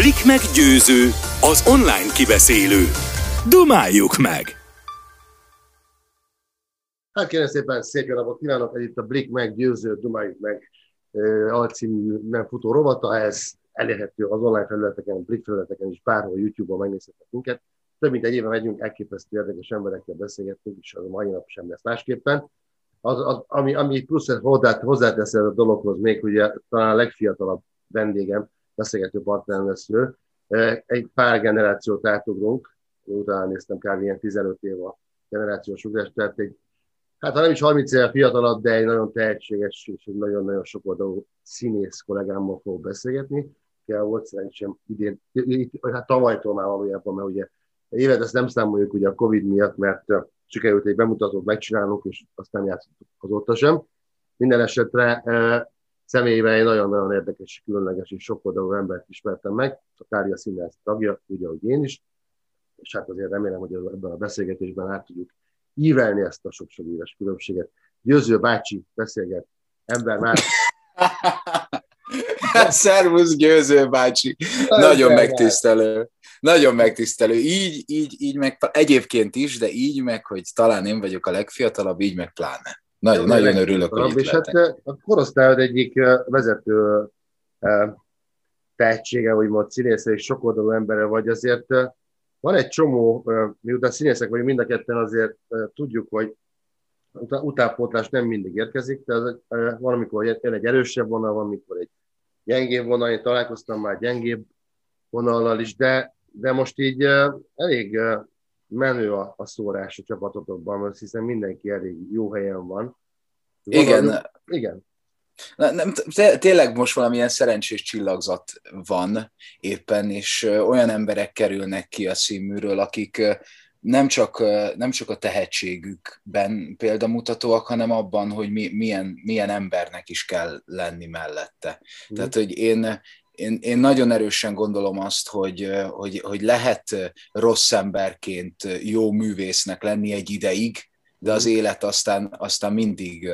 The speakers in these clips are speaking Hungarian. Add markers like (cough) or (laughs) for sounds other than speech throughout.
Blik meg győző, az online kibeszélő. Dumáljuk meg! Hát kérem szépen, szép jó napot kívánok, itt a Blik meg győző, Dumáljuk meg alcíműben futó rovata, ez elérhető az online felületeken, Blik felületeken is, bárhol YouTube-on megnézhetek minket. Több mint egy éve megyünk, elképesztő érdekes emberekkel beszélgetünk, és az a mai nap sem lesz másképpen. Az, az, ami, ami plusz hozzá, hozzátesz a dologhoz még, ugye talán a legfiatalabb vendégem, beszélgető partnerem lesz ő. Egy pár generációt átugrunk, utána néztem kb. ilyen 15 év a generációs ugrás, tehát egy, hát ha nem is 30 éve fiatalabb, de egy nagyon tehetséges és egy nagyon-nagyon sok oldalú színész kollégámmal fogok beszélgetni. Kell volt szerencsém idén, hát tavalytól már valójában, mert ugye évet ezt nem számoljuk ugye a Covid miatt, mert sikerült egy bemutatót megcsinálnunk, és azt nem játszottuk azóta sem. Minden esetre személyében egy nagyon-nagyon érdekes, különleges és sokoldalú embert ismertem meg, a Kária Színház tagja, ugye, hogy én is, és hát azért remélem, hogy ebben a beszélgetésben át tudjuk ívelni ezt a sok-sok éves különbséget. Győző bácsi beszélget, ember már. (laughs) Szervusz, Győző bácsi! Nagyon, nagyon megtisztelő. Nagyon megtisztelő. Így, így, így meg, egyébként is, de így meg, hogy talán én vagyok a legfiatalabb, így meg pláne. Nagyon, nagyon örülök, hogy itt És hát a korosztályod egyik vezető tehetsége, vagy most színésze és sokoldalú embere vagy, azért van egy csomó, miután színészek vagyunk mind a ketten, azért tudjuk, hogy utánpótlás nem mindig érkezik, de az, van, amikor jön egy erősebb vonal, van, amikor egy gyengébb vonal, én találkoztam már gyengébb vonallal is, de, de most így elég menő a, a szórás a csapatotokban, hiszen mindenki elég jó helyen van. Igen. Valami, igen. Na, nem, tényleg most valamilyen szerencsés csillagzat van éppen, és olyan emberek kerülnek ki a színműről, akik nem csak, nem csak a tehetségükben példamutatóak, hanem abban, hogy mi, milyen, milyen embernek is kell lenni mellette. Mm. Tehát, hogy én, én, én nagyon erősen gondolom azt, hogy, hogy, hogy lehet rossz emberként jó művésznek lenni egy ideig, de az élet aztán, aztán mindig,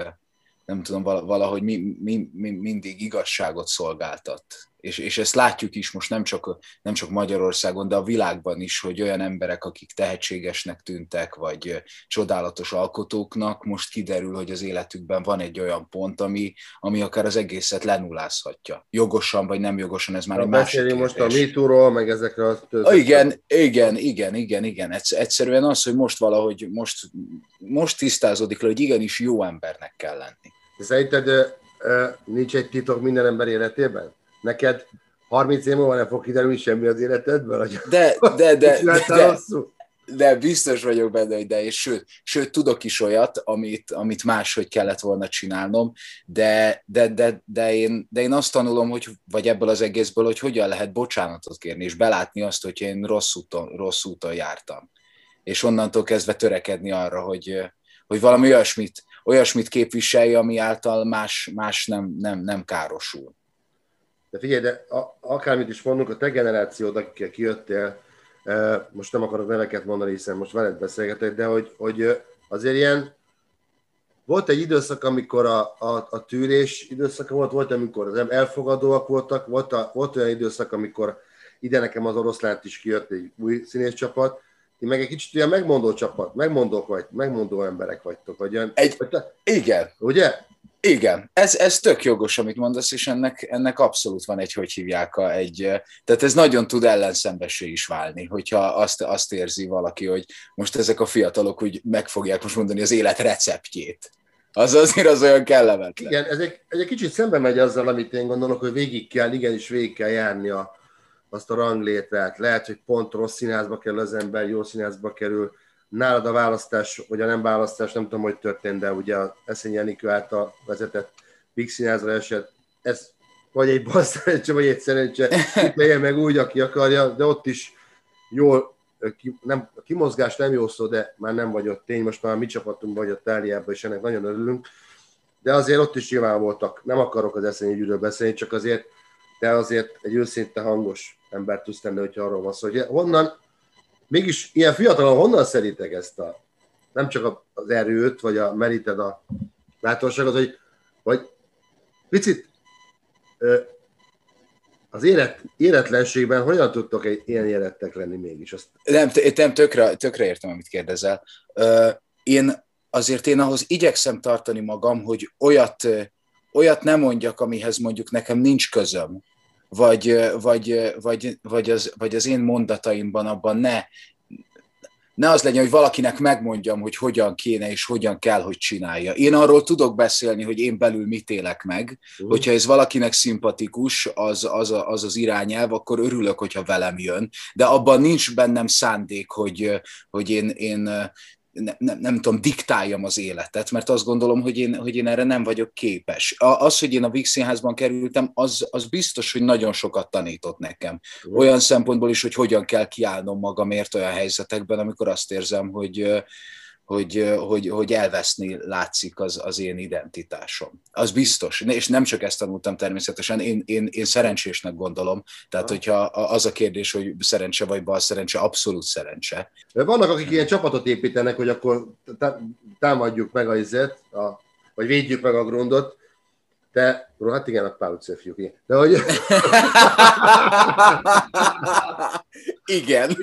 nem tudom, valahogy mi, mi, mi, mindig igazságot szolgáltat és, és ezt látjuk is most nem csak, nem csak Magyarországon, de a világban is, hogy olyan emberek, akik tehetségesnek tűntek, vagy csodálatos alkotóknak, most kiderül, hogy az életükben van egy olyan pont, ami, ami akár az egészet lenullázhatja. Jogosan vagy nem jogosan, ez már a egy másik most a MeToo-ról, meg ezekre a... Ah, igen, igen, igen, igen, igen. Egyszerűen az, hogy most valahogy, most, most tisztázódik le, hogy igenis jó embernek kell lenni. Szerinted nincs egy titok minden ember életében? Neked 30 év múlva nem fog kiderülni semmi az életedből? Hogy de, de, (laughs) de, de, de, de biztos vagyok benne, hogy de, és sőt, sőt, tudok is olyat, amit, amit máshogy kellett volna csinálnom, de, de, de, de, én, de én azt tanulom, hogy, vagy ebből az egészből, hogy hogyan lehet bocsánatot kérni, és belátni azt, hogy én rossz úton, rossz úton jártam. És onnantól kezdve törekedni arra, hogy, hogy valami olyasmit, olyasmit képviselje, ami által más, más nem, nem, nem károsul. De figyelj, de a, akármit is mondunk, a te generációd, akikkel kijöttél, e, most nem akarok neveket mondani, hiszen most veled beszélgetek, de hogy, hogy azért ilyen, volt egy időszak, amikor a, a, a tűrés időszaka volt, volt, amikor az elfogadóak voltak, volt, a, volt olyan időszak, amikor ide nekem az oroszlánt is kijött egy új színész csapat, ti meg egy kicsit olyan megmondó csapat, megmondók vagy, megmondó emberek vagytok, vagy olyan, egy, vagy te, igen. Ugye? Igen, ez, ez tök jogos, amit mondasz, és ennek, ennek abszolút van egy, hogy hívják, a, egy, tehát ez nagyon tud ellenszembessé is válni, hogyha azt, azt érzi valaki, hogy most ezek a fiatalok úgy meg fogják most mondani az élet receptjét. Az azért az olyan kellemetlen. Igen, ez egy, ez egy kicsit szembe megy azzal, amit én gondolok, hogy végig kell, igenis végig kell járni a, azt a ranglétrát. Lehet, hogy pont rossz színházba kerül az ember, jó színházba kerül, nálad a választás, vagy a nem választás, nem tudom, hogy történt, de ugye a Eszény Jenikő által vezetett Big Színházra esett, ez vagy egy bal szerencse, vagy egy szerencse, legyen meg úgy, aki akarja, de ott is jól, nem, a kimozgás nem jó szó, de már nem vagy ott tény, most már mi csapatunk vagy a táliában, és ennek nagyon örülünk, de azért ott is nyilván voltak, nem akarok az eszényügyről beszélni, csak azért te azért egy őszinte hangos ember tudsz tenni, hogyha arról van szó, hogy honnan mégis ilyen fiatalon honnan szeritek ezt a, nem csak az erőt, vagy a meríted a bátorságot, hogy vagy picit az élet, életlenségben hogyan tudtok ilyen élettek lenni mégis? Azt... Nem, nem tökre, tökre értem, amit kérdezel. Én azért én ahhoz igyekszem tartani magam, hogy olyat, olyat nem mondjak, amihez mondjuk nekem nincs közöm, vagy, vagy, vagy, vagy, az, vagy az én mondataimban abban ne, ne az legyen, hogy valakinek megmondjam, hogy hogyan kéne és hogyan kell, hogy csinálja. Én arról tudok beszélni, hogy én belül mit élek meg. Uh. Hogyha ez valakinek szimpatikus, az az, az az irányelv, akkor örülök, hogyha velem jön. De abban nincs bennem szándék, hogy, hogy én, én ne, ne, nem tudom, diktáljam az életet, mert azt gondolom, hogy én, hogy én erre nem vagyok képes. Az, hogy én a Víg Színházban kerültem, az, az biztos, hogy nagyon sokat tanított nekem. Olyan szempontból is, hogy hogyan kell kiállnom magamért olyan helyzetekben, amikor azt érzem, hogy, hogy, hogy, hogy elveszni látszik az, az én identitásom. Az biztos. És nem csak ezt tanultam természetesen, én, én, én szerencsésnek gondolom. Tehát, hogyha az a kérdés, hogy szerencse vagy bal szerencse, abszolút szerencse. Vannak, akik ilyen csapatot építenek, hogy akkor támadjuk meg a izet, a, vagy védjük meg a grundot, de, hát igen, a Pál fiúk, igen. De hogy... (laughs) igen.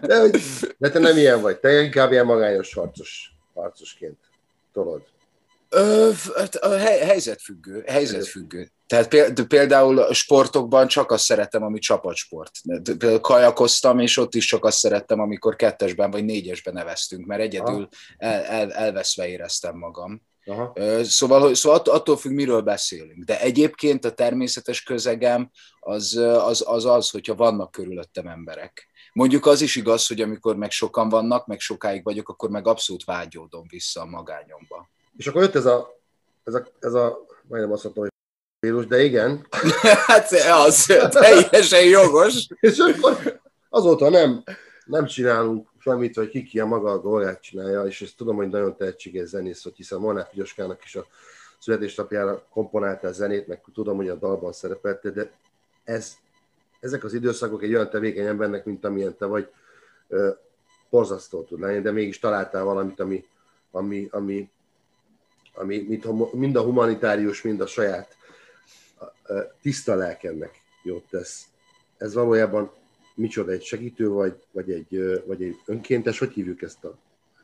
De, hogy, de te nem ilyen vagy, te inkább ilyen magányos harcos, harcosként tolod. Ö, hát helyzetfüggő, helyzetfüggő. Tehát például a sportokban csak azt szeretem, ami csapatsport. Például kajakoztam, és ott is csak azt szerettem, amikor kettesben vagy négyesben neveztünk, mert egyedül el, el, elveszve éreztem magam. Aha. Szóval, szóval attól függ, miről beszélünk. De egyébként a természetes közegem az az, az, az hogyha vannak körülöttem emberek. Mondjuk az is igaz, hogy amikor meg sokan vannak, meg sokáig vagyok, akkor meg abszolút vágyódom vissza a magányomba. És akkor jött ez a, ez a, ez a majdnem azt mondtam, hogy vírus, de igen. (laughs) hát az teljesen jogos. (laughs) És akkor azóta nem, nem csinálunk semmit, hogy ki ki a maga a dolgát csinálja, és ezt tudom, hogy nagyon tehetséges zenész, hogy hiszen Molnár Pigyoskának is a születésnapjára komponálta a zenét, meg tudom, hogy a dalban szerepelt, de ez, ezek az időszakok egy olyan tevékeny embernek, mint amilyen te vagy, borzasztó tud lenni, de mégis találtál valamit, ami, ami, ami, ami mint, mind a humanitárius, mind a saját tiszta lelkennek jót tesz. Ez valójában micsoda, egy segítő vagy, vagy egy, vagy egy önkéntes, hogy hívjuk ezt a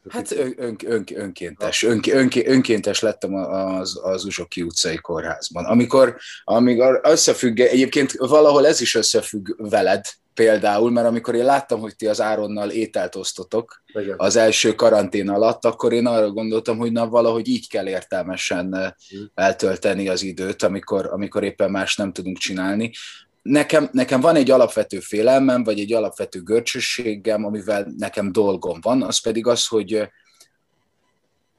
Hát ön, ön, ön, önkéntes. Ön, ön, önkéntes lettem az, az Uzsoki utcai kórházban. Amikor, amikor összefügg, egyébként valahol ez is összefügg veled, például, mert amikor én láttam, hogy ti az Áronnal ételt osztotok Igen. az első karantén alatt, akkor én arra gondoltam, hogy na valahogy így kell értelmesen mm. eltölteni az időt, amikor, amikor éppen más nem tudunk csinálni nekem, nekem van egy alapvető félelmem, vagy egy alapvető görcsösségem, amivel nekem dolgom van, az pedig az, hogy,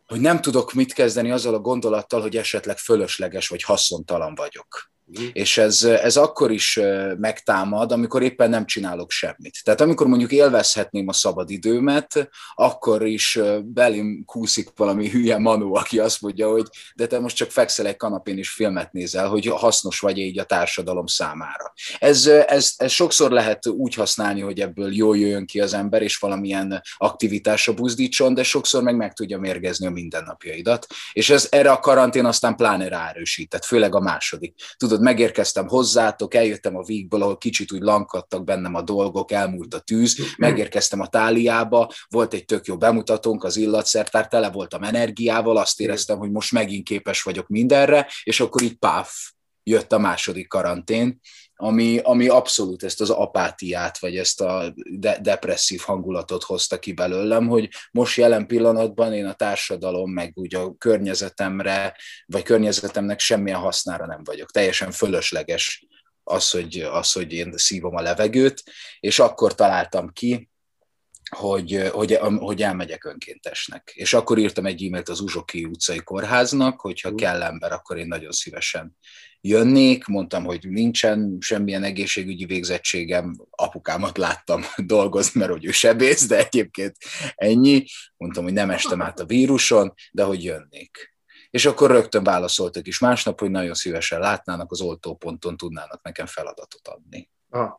hogy nem tudok mit kezdeni azzal a gondolattal, hogy esetleg fölösleges vagy haszontalan vagyok. Mm. És ez, ez akkor is megtámad, amikor éppen nem csinálok semmit. Tehát amikor mondjuk élvezhetném a szabadidőmet, akkor is belém kúszik valami hülye manó, aki azt mondja, hogy de te most csak fekszel egy kanapén és filmet nézel, hogy hasznos vagy így a társadalom számára. Ez, ez, ez sokszor lehet úgy használni, hogy ebből jól jöjjön ki az ember, és valamilyen aktivitásra buzdítson, de sokszor meg meg tudja mérgezni a mindennapjaidat. És ez erre a karantén aztán pláne ráerősített, főleg a második. Tudod, tudod, megérkeztem hozzátok, eljöttem a vígből, ahol kicsit úgy lankadtak bennem a dolgok, elmúlt a tűz, megérkeztem a táliába, volt egy tök jó bemutatónk, az illatszertár, tele voltam energiával, azt éreztem, hogy most megint képes vagyok mindenre, és akkor így páf, jött a második karantén, ami, ami abszolút ezt az apátiát, vagy ezt a de- depresszív hangulatot hozta ki belőlem, hogy most jelen pillanatban én a társadalom, meg úgy a környezetemre, vagy környezetemnek semmilyen hasznára nem vagyok. Teljesen fölösleges az, hogy, az, hogy én szívom a levegőt, és akkor találtam ki, hogy, hogy, hogy elmegyek önkéntesnek. És akkor írtam egy e-mailt az Uzsoki utcai kórháznak, hogyha kell ember, akkor én nagyon szívesen jönnék, mondtam, hogy nincsen semmilyen egészségügyi végzettségem, apukámat láttam (laughs) dolgozni, mert hogy ő sebész, de egyébként ennyi. Mondtam, hogy nem estem át a víruson, de hogy jönnék. És akkor rögtön válaszoltak is másnap, hogy nagyon szívesen látnának, az oltóponton tudnának nekem feladatot adni. Ah.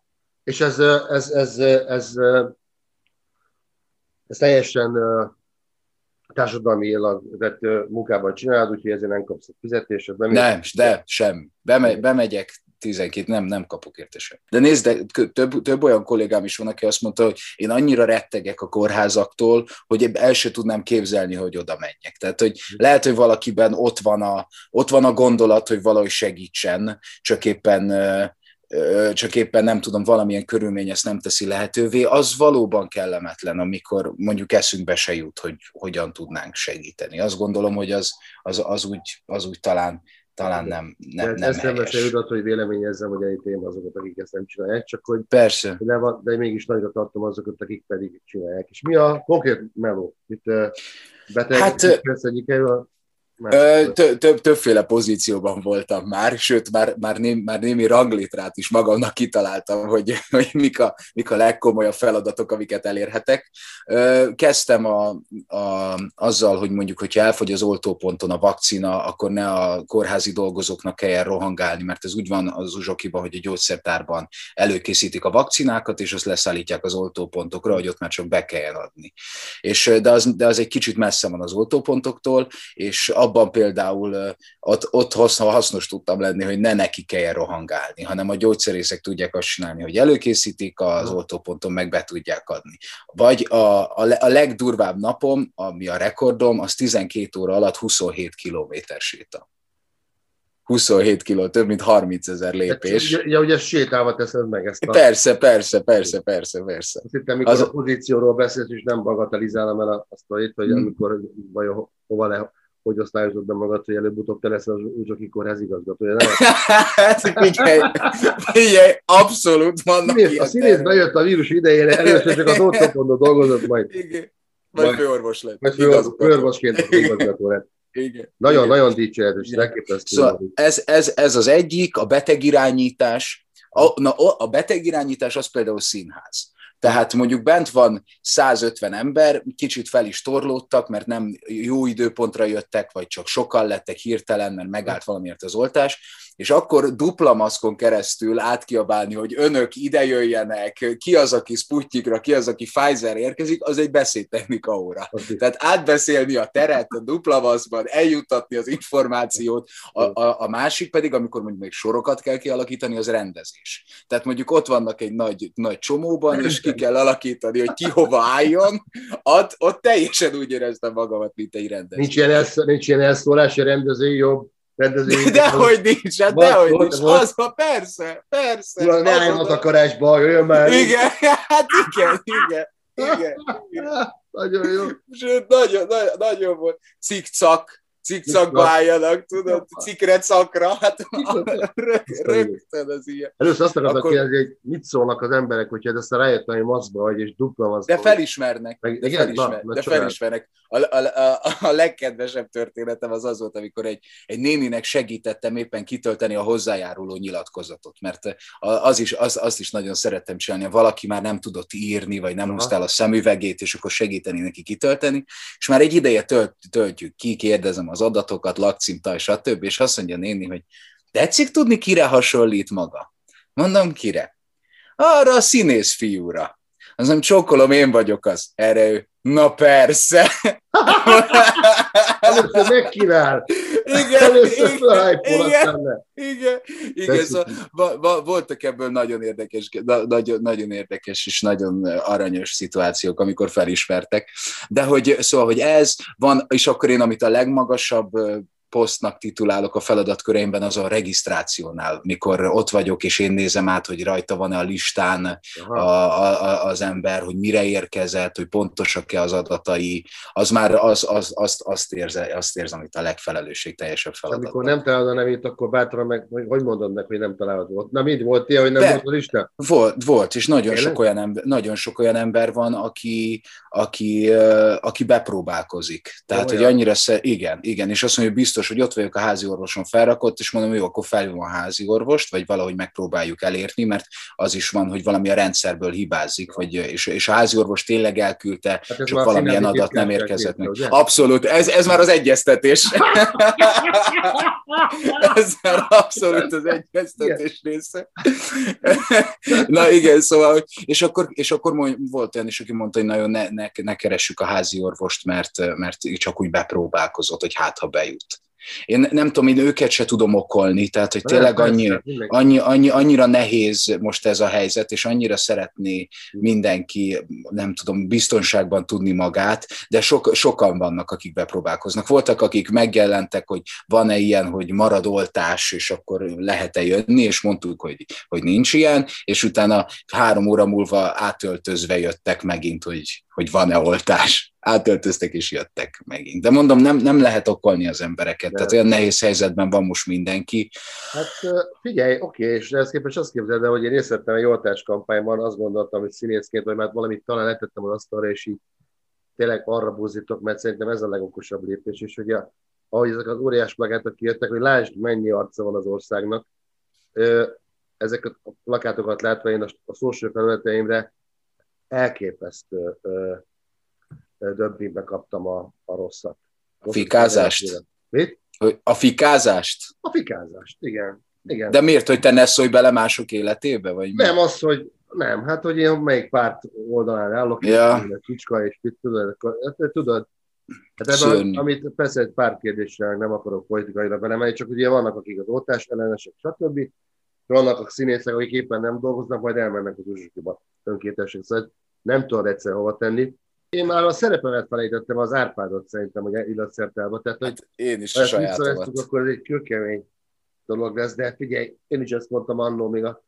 És ez, ez, ez, ez, ez, ez teljesen társadalmi vett munkában csinálod, úgyhogy ezért nem kapsz fizetést. Nem, de sem. Beme, bemegyek 12 nem, nem kapok érte sem. De nézd, de több, több olyan kollégám is van, aki azt mondta, hogy én annyira rettegek a kórházaktól, hogy el se tudnám képzelni, hogy oda menjek. Tehát, hogy lehet, hogy valakiben ott van a, ott van a gondolat, hogy valahogy segítsen, csak éppen csak éppen nem tudom, valamilyen körülmény ezt nem teszi lehetővé, az valóban kellemetlen, amikor mondjuk eszünkbe se jut, hogy hogyan tudnánk segíteni. Azt gondolom, hogy az, az, az, úgy, az úgy talán, talán nem, nem, nem ezt helyes. nem jutott, hogy véleményezzem, hogy elítéljem azokat, akik ezt nem csinálják, csak hogy Persze. De, van, de mégis nagyra tartom azokat, akik pedig csinálják. És mi a konkrét meló? Itt beteg hát, többféle pozícióban voltam már, sőt, már, már, né, már némi ranglitrát is magamnak kitaláltam, hogy, (laughs) hogy mik, a, mik a legkomolyabb feladatok, amiket elérhetek. Kezdtem a, a, azzal, hogy mondjuk, hogyha elfogy az oltóponton a vakcina, akkor ne a kórházi dolgozóknak kelljen rohangálni, mert ez úgy van az uzsokiban, hogy a gyógyszertárban előkészítik a vakcinákat, és azt leszállítják az oltópontokra, hogy ott már csak be kelljen adni. És, de, az, de az egy kicsit messze van az oltópontoktól, és abban például ott, ott hasznos tudtam lenni, hogy ne neki kelljen rohangálni, hanem a gyógyszerészek tudják azt csinálni, hogy előkészítik, az oltóponton meg be tudják adni. Vagy a, a, a legdurvább napom, ami a rekordom, az 12 óra alatt 27 kilométer séta. 27 kiló, több mint 30 ezer lépés. Ja, ja, ugye sétálva teszed meg ezt a... Persze, persze, persze, persze, persze. Azt hittem, amikor az... a pozícióról beszélsz, és nem bagatelizálom el azt a hét, hogy hmm. amikor vagy hova le, hogy osztályozod be magad, hogy előbb-utóbb te leszel az Uzsoki Kórház igazgatója. hát figyelj, figyelj, abszolút vannak ilyen. A színész bejött a vírus idejére, először csak az ortopondon dolgozott, majd... Igen. Majd főorvos lett. Majd főorvosként igazgató lett. Igen. Nagyon, Igen. nagyon dicséretes, elképesztő. Szóval ez, ez, ez az egyik, a betegirányítás. A, na, a betegirányítás az például színház. Tehát mondjuk bent van 150 ember, kicsit fel is torlódtak, mert nem jó időpontra jöttek, vagy csak sokan lettek hirtelen, mert megállt valamiért az oltás, és akkor dupla maszkon keresztül átkiabálni, hogy önök ide jöjjenek, ki az, aki Sputnikra, ki az, aki Pfizer érkezik, az egy beszédtechnika óra. Tehát átbeszélni a teret a dupla maszkban, eljuttatni az információt, a, a, a másik pedig, amikor mondjuk még sorokat kell kialakítani, az rendezés. Tehát mondjuk ott vannak egy nagy, nagy csomóban, és ki kell alakítani, hogy ki hova álljon, ott, ott teljesen úgy éreztem magamat, mint egy rendező. Nincs ilyen, elsz, nincs ilyen elszólás, a rendező jobb rendező. Dehogy nincs, hát dehogy nincs. Az, ha persze, persze. Uram, ne álljon a takarásba, jöjjön már. Igen, (laughs) hát igen, igen. Igen, igen. Nagyon jó. Sőt, nagyon, nagyon, nagyon volt. Cikcak, cikcakba álljanak, tudod, cikre szakra, hát (laughs) rögtön az ilyen. Először azt akartam Akkor... kérdezni, hogy mit szólnak az emberek, hogyha ezt rájöttem, hogy maszkba vagy, és dupla maszkba De felismernek, Meg, de, felismer, na, de felismernek. A, a, a, a legkedvesebb történetem az az volt, amikor egy, egy néninek segítettem éppen kitölteni a hozzájáruló nyilatkozatot, mert az is, az, azt is nagyon szerettem csinálni, ha valaki már nem tudott írni, vagy nem húztál a szemüvegét, és akkor segíteni neki kitölteni, és már egy ideje tölt, töltjük ki, kérdezem az adatokat, lakcímtal, stb. És azt mondja néni, hogy tetszik tudni, kire hasonlít maga? Mondom, kire? Arra a színész fiúra. Az nem csókolom, én vagyok az. Erre ő, na persze. Először megkíván. Igen, Először igen, igen, igen, igen szóval, voltak ebből nagyon érdekes, nagyon, nagyon érdekes és nagyon aranyos szituációk, amikor felismertek. De hogy, szóval, hogy ez van, és akkor én, amit a legmagasabb posztnak titulálok a feladatköreimben, az a regisztrációnál, mikor ott vagyok, és én nézem át, hogy rajta van-e a listán a, a, az ember, hogy mire érkezett, hogy pontosak-e az adatai, az már az, az, azt, azt, érze, azt érzem, hogy a legfelelősség teljesebb feladat. Amikor nem találod a nevét, akkor bátran meg, hogy mondod meg, hogy nem találod volt. Na, mit volt ilyen, hogy nem De, volt a lista? Volt, volt, és nagyon sok, olyan ember, nagyon sok olyan ember van, aki, aki, aki bepróbálkozik. Tehát, hogy annyira, igen, igen, és azt mondja, hogy biztos biztos, hogy ott vagyok a házi orvoson felrakott, és mondom, jó, akkor felhívom a házi orvost, vagy valahogy megpróbáljuk elérni, mert az is van, hogy valami a rendszerből hibázik, vagy, és, és a házi orvos tényleg elküldte, hát csak valamilyen adat nem érkezett meg. Abszolút, ez, ez már az egyeztetés. (laughs) ez már abszolút az egyeztetés része. (laughs) Na igen, szóval, és akkor, és akkor volt olyan is, aki mondta, hogy nagyon ne, ne, ne keressük a házi orvost, mert, mert csak úgy bepróbálkozott, hogy hát ha bejut én nem tudom, én őket se tudom okolni, tehát hogy tényleg annyi, annyi, annyi, annyira nehéz most ez a helyzet, és annyira szeretné mindenki, nem tudom, biztonságban tudni magát, de sok, sokan vannak, akik bepróbálkoznak. Voltak, akik megjelentek, hogy van-e ilyen, hogy marad oltás, és akkor lehet-e jönni, és mondtuk, hogy, hogy nincs ilyen, és utána három óra múlva átöltözve jöttek megint, hogy, hogy van-e oltás átöltöztek és jöttek megint. De mondom, nem, nem lehet okolni az embereket, De. tehát olyan nehéz helyzetben van most mindenki. Hát figyelj, oké, és ezt képest azt képzeld el, hogy én részt vettem egy oltás kampányban, azt gondoltam, hogy színészként, hogy már valamit talán letettem az asztalra, és így tényleg arra búzítok, mert szerintem ez a legokosabb lépés, és a, ahogy ezek az óriás plakátok kijöttek, hogy lásd, mennyi arca van az országnak. Ezeket a plakátokat látva én a, a social felületeimre elképesztő döbbingbe kaptam a, a rosszat. A fikázást? Mit? A fikázást? A fikázást, igen. igen. De miért, hogy te ne szólj bele mások életébe? Vagy nem, mi? az, hogy nem, hát hogy én melyik párt oldalán állok, ja. és kicska, és mit tudod, hát, tudod, Hát ebben, amit persze egy pár kérdéssel nem akarok politikailag belemenni, csak ugye vannak, akik az oltás ellenesek, stb. Vannak a színészek, akik éppen nem dolgoznak, majd elmennek az uzsukiba önkéntesek. Szóval nem tudod egyszer hova tenni. Én már a szerepemet felejtettem az Árpádot szerintem, hogy illatszertálba. Tehát, hogy hát én is a sajátomat. akkor ez egy kőkemény dolog lesz, de figyelj, én is ezt mondtam annól, még a,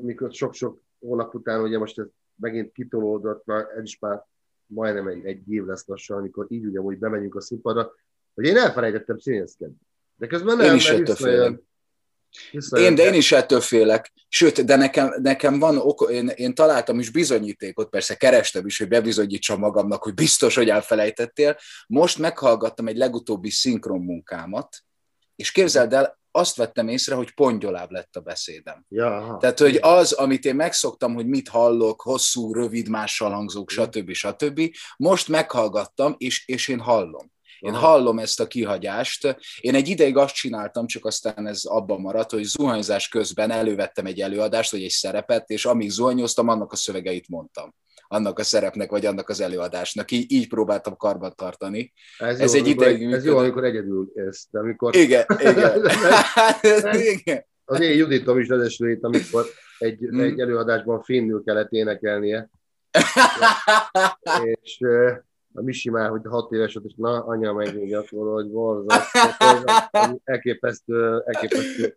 mikor sok-sok hónap után, ugye most ez megint kitolódott, már ez is már majdnem egy, egy év lesz lassan, amikor így ugyanúgy bemegyünk a színpadra, hogy én elfelejtettem színészkedni. De közben nem, én is mert én, de én is ettől félek. Sőt, de nekem, nekem van ok, én, én találtam is bizonyítékot, persze kerestem is, hogy bebizonyítsam magamnak, hogy biztos, hogy elfelejtettél. Most meghallgattam egy legutóbbi szinkron munkámat, és képzeld el, azt vettem észre, hogy pongyolább lett a beszédem. Ja, Tehát, hogy az, amit én megszoktam, hogy mit hallok, hosszú, rövid, mással hangzók, stb. stb. Most meghallgattam, és, és én hallom. Én hallom ezt a kihagyást. Én egy ideig azt csináltam, csak aztán ez abban maradt, hogy zuhanyzás közben elővettem egy előadást, vagy egy szerepet, és amíg zuhanyoztam, annak a szövegeit mondtam annak a szerepnek, vagy annak az előadásnak. Így, így próbáltam karban tartani. Ez, ez jó, egy ideig... Ez jó, amikor egyedül ez, de amikor... Igen, igen. (laughs) igen. Az én Juditom is ledesülét, amikor egy, hmm. egy előadásban finnül kellett énekelnie. (laughs) és a Misi már, hogy hat éves volt, és na, anya megnézi azt mondja, hogy borzasztó, (laughs) elképesztő, elképesztő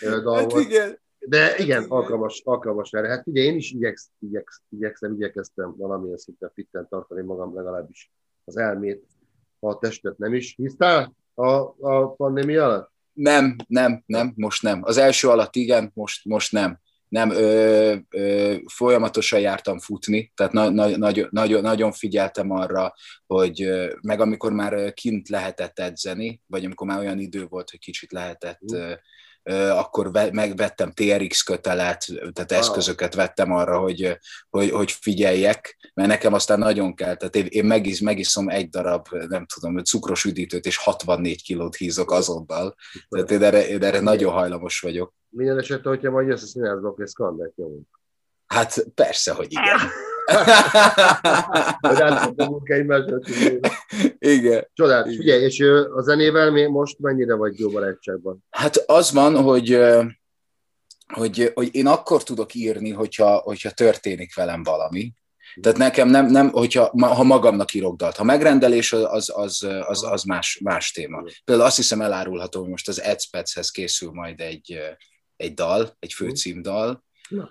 dal hát volt. Igen. De igen, alkalmas, alkalmas erre. Hát ugye én is igyeksz, igyeksz, igyekszem, igyekeztem valamilyen szinten fitten tartani magam legalábbis az elmét, ha a testet nem is. Hisztál a, a pandémia alatt? Nem, nem, nem, most nem. Az első alatt igen, most, most nem nem ö, ö, folyamatosan jártam futni, tehát na, na, nagyon, nagyon, nagyon figyeltem arra, hogy meg amikor már kint lehetett edzeni, vagy amikor már olyan idő volt, hogy kicsit lehetett uh akkor megvettem TRX kötelet, tehát wow. eszközöket vettem arra, hogy, hogy, hogy figyeljek, mert nekem aztán nagyon kell, tehát én, én megisz, megiszom egy darab, nem tudom, cukros üdítőt, és 64 kilót hízok azonnal, tehát én erre, én erre nagyon hajlamos vagyok. Minden esetre, hogyha majd jössz a színházba, akkor nyomunk. Hát persze, hogy igen. (laughs) (laughs) Igen. Csodát. Figyelj, és a zenével mi most mennyire vagy jó barátságban? Hát az van, hogy, hogy, hogy én akkor tudok írni, hogyha, hogyha történik velem valami. Tehát nekem nem, nem hogyha ha magamnak írok dalt. Ha megrendelés, az, az, az, az más, más téma. Például azt hiszem elárulható, hogy most az Edspetshez készül majd egy, egy dal, egy főcímdal,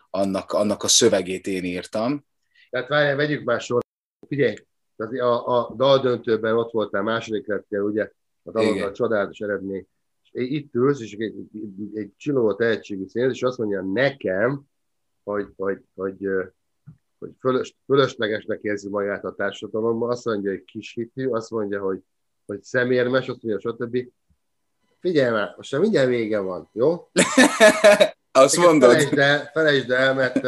annak, annak a szövegét én írtam, tehát várjál, vegyük már sor. Figyelj, a, a daldöntőben ott voltál, második lettél, ugye, a dalodra a csodálatos eredmény. És itt ülsz, és egy, egy, csiló tehetségű színész, és azt mondja nekem, hogy, hogy, hogy, hogy fölös, fölöslegesnek érzi magát a társadalomban, azt mondja, hogy kishitű, azt mondja, hogy, hogy szemérmes, azt mondja, stb. Figyelj már, most már mindjárt vége van, jó? (laughs) azt mondod. Felejtsd el, felejtsd el, mert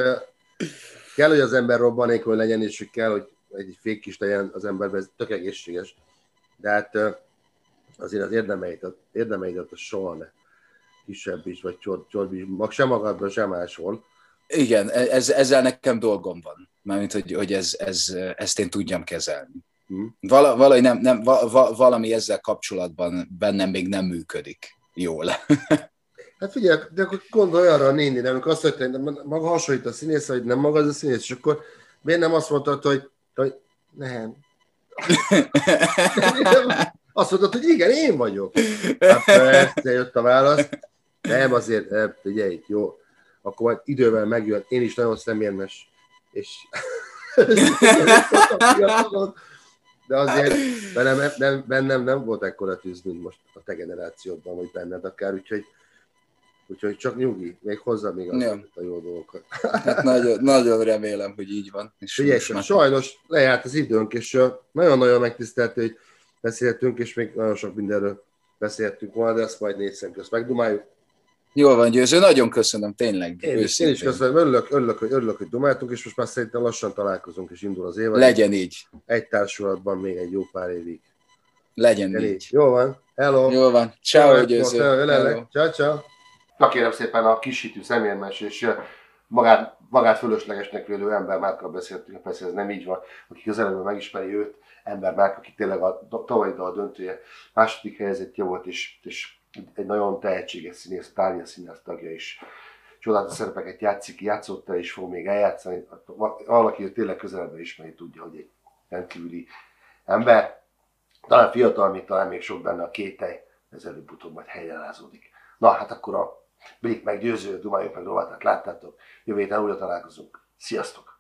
kell, hogy az ember robbanékony legyen, és kell, hogy egy fék is legyen az emberben, ez tök egészséges. De hát azért az érdemeidet, érdemeidet a soha ne kisebb is, vagy csorbi is, sem magadban, sem máshol. Igen, e- ez, ezzel nekem dolgom van. Mármint, hogy, hogy ez, ez, ezt én tudjam kezelni. Hmm. Val- valahogy nem, nem, va- valami ezzel kapcsolatban bennem még nem működik jól. (laughs) Hát figyelj, de akkor gondolj arra a néni, amikor azt mondta, hogy maga hasonlít a színész, hogy nem maga az a színész, és akkor miért nem azt mondtad, hogy, hogy nem. (laughs) azt mondtad, hogy igen, én vagyok. Hát persze jött a válasz. Nem, azért, nem, figyelj, jó. Akkor majd idővel megjön. Én is nagyon szemérmes. És (laughs) de azért bennem, nem, bennem nem volt ekkora tűz, mint most a te generációdban, vagy benned akár, úgyhogy Úgyhogy csak nyugi, még hozzá még az ja. a jó dolgokat. Hát nagyon, nagyon remélem, hogy így van. És Figyelj, már... sajnos lejárt az időnk, és nagyon-nagyon megtisztelt, hogy beszéltünk, és még nagyon sok mindenről beszéltünk volna, de ezt majd négy szem közt megdumáljuk. Jól van, Győző, nagyon köszönöm, tényleg. Én, is, én is köszönöm, örülök, örülök, hogy, örülök, hogy dumáltunk, és most már szerintem lassan találkozunk, és indul az év. Legyen így. Egy társulatban még egy jó pár évig. Legyen, Legyen így. így. Jó van, hello. Jó van, ciao, Győző. Ciao, ciao. Na kérem szépen a kisítő szemérmes és magát, magát fölöslegesnek vélő ember Márkkal beszéltünk, persze ez nem így van, aki közelebben megismeri őt, ember Márk, aki tényleg a tavalyi a döntője második helyzetje volt, és, és egy nagyon tehetséges színész, tárgya színész tagja is. Csodálatos szerepeket játszik, játszott el, és fog még eljátszani. Valaki, hogy tényleg közelebben ismeri, tudja, hogy egy rendkívüli ember. Talán fiatal, még talán még sok benne a kételj, ez előbb-utóbb majd helyreállázódik. Na, hát akkor a Blik meggyőző, Dumáljuk meg rovatát láttátok. Jövő héten újra találkozunk. Sziasztok!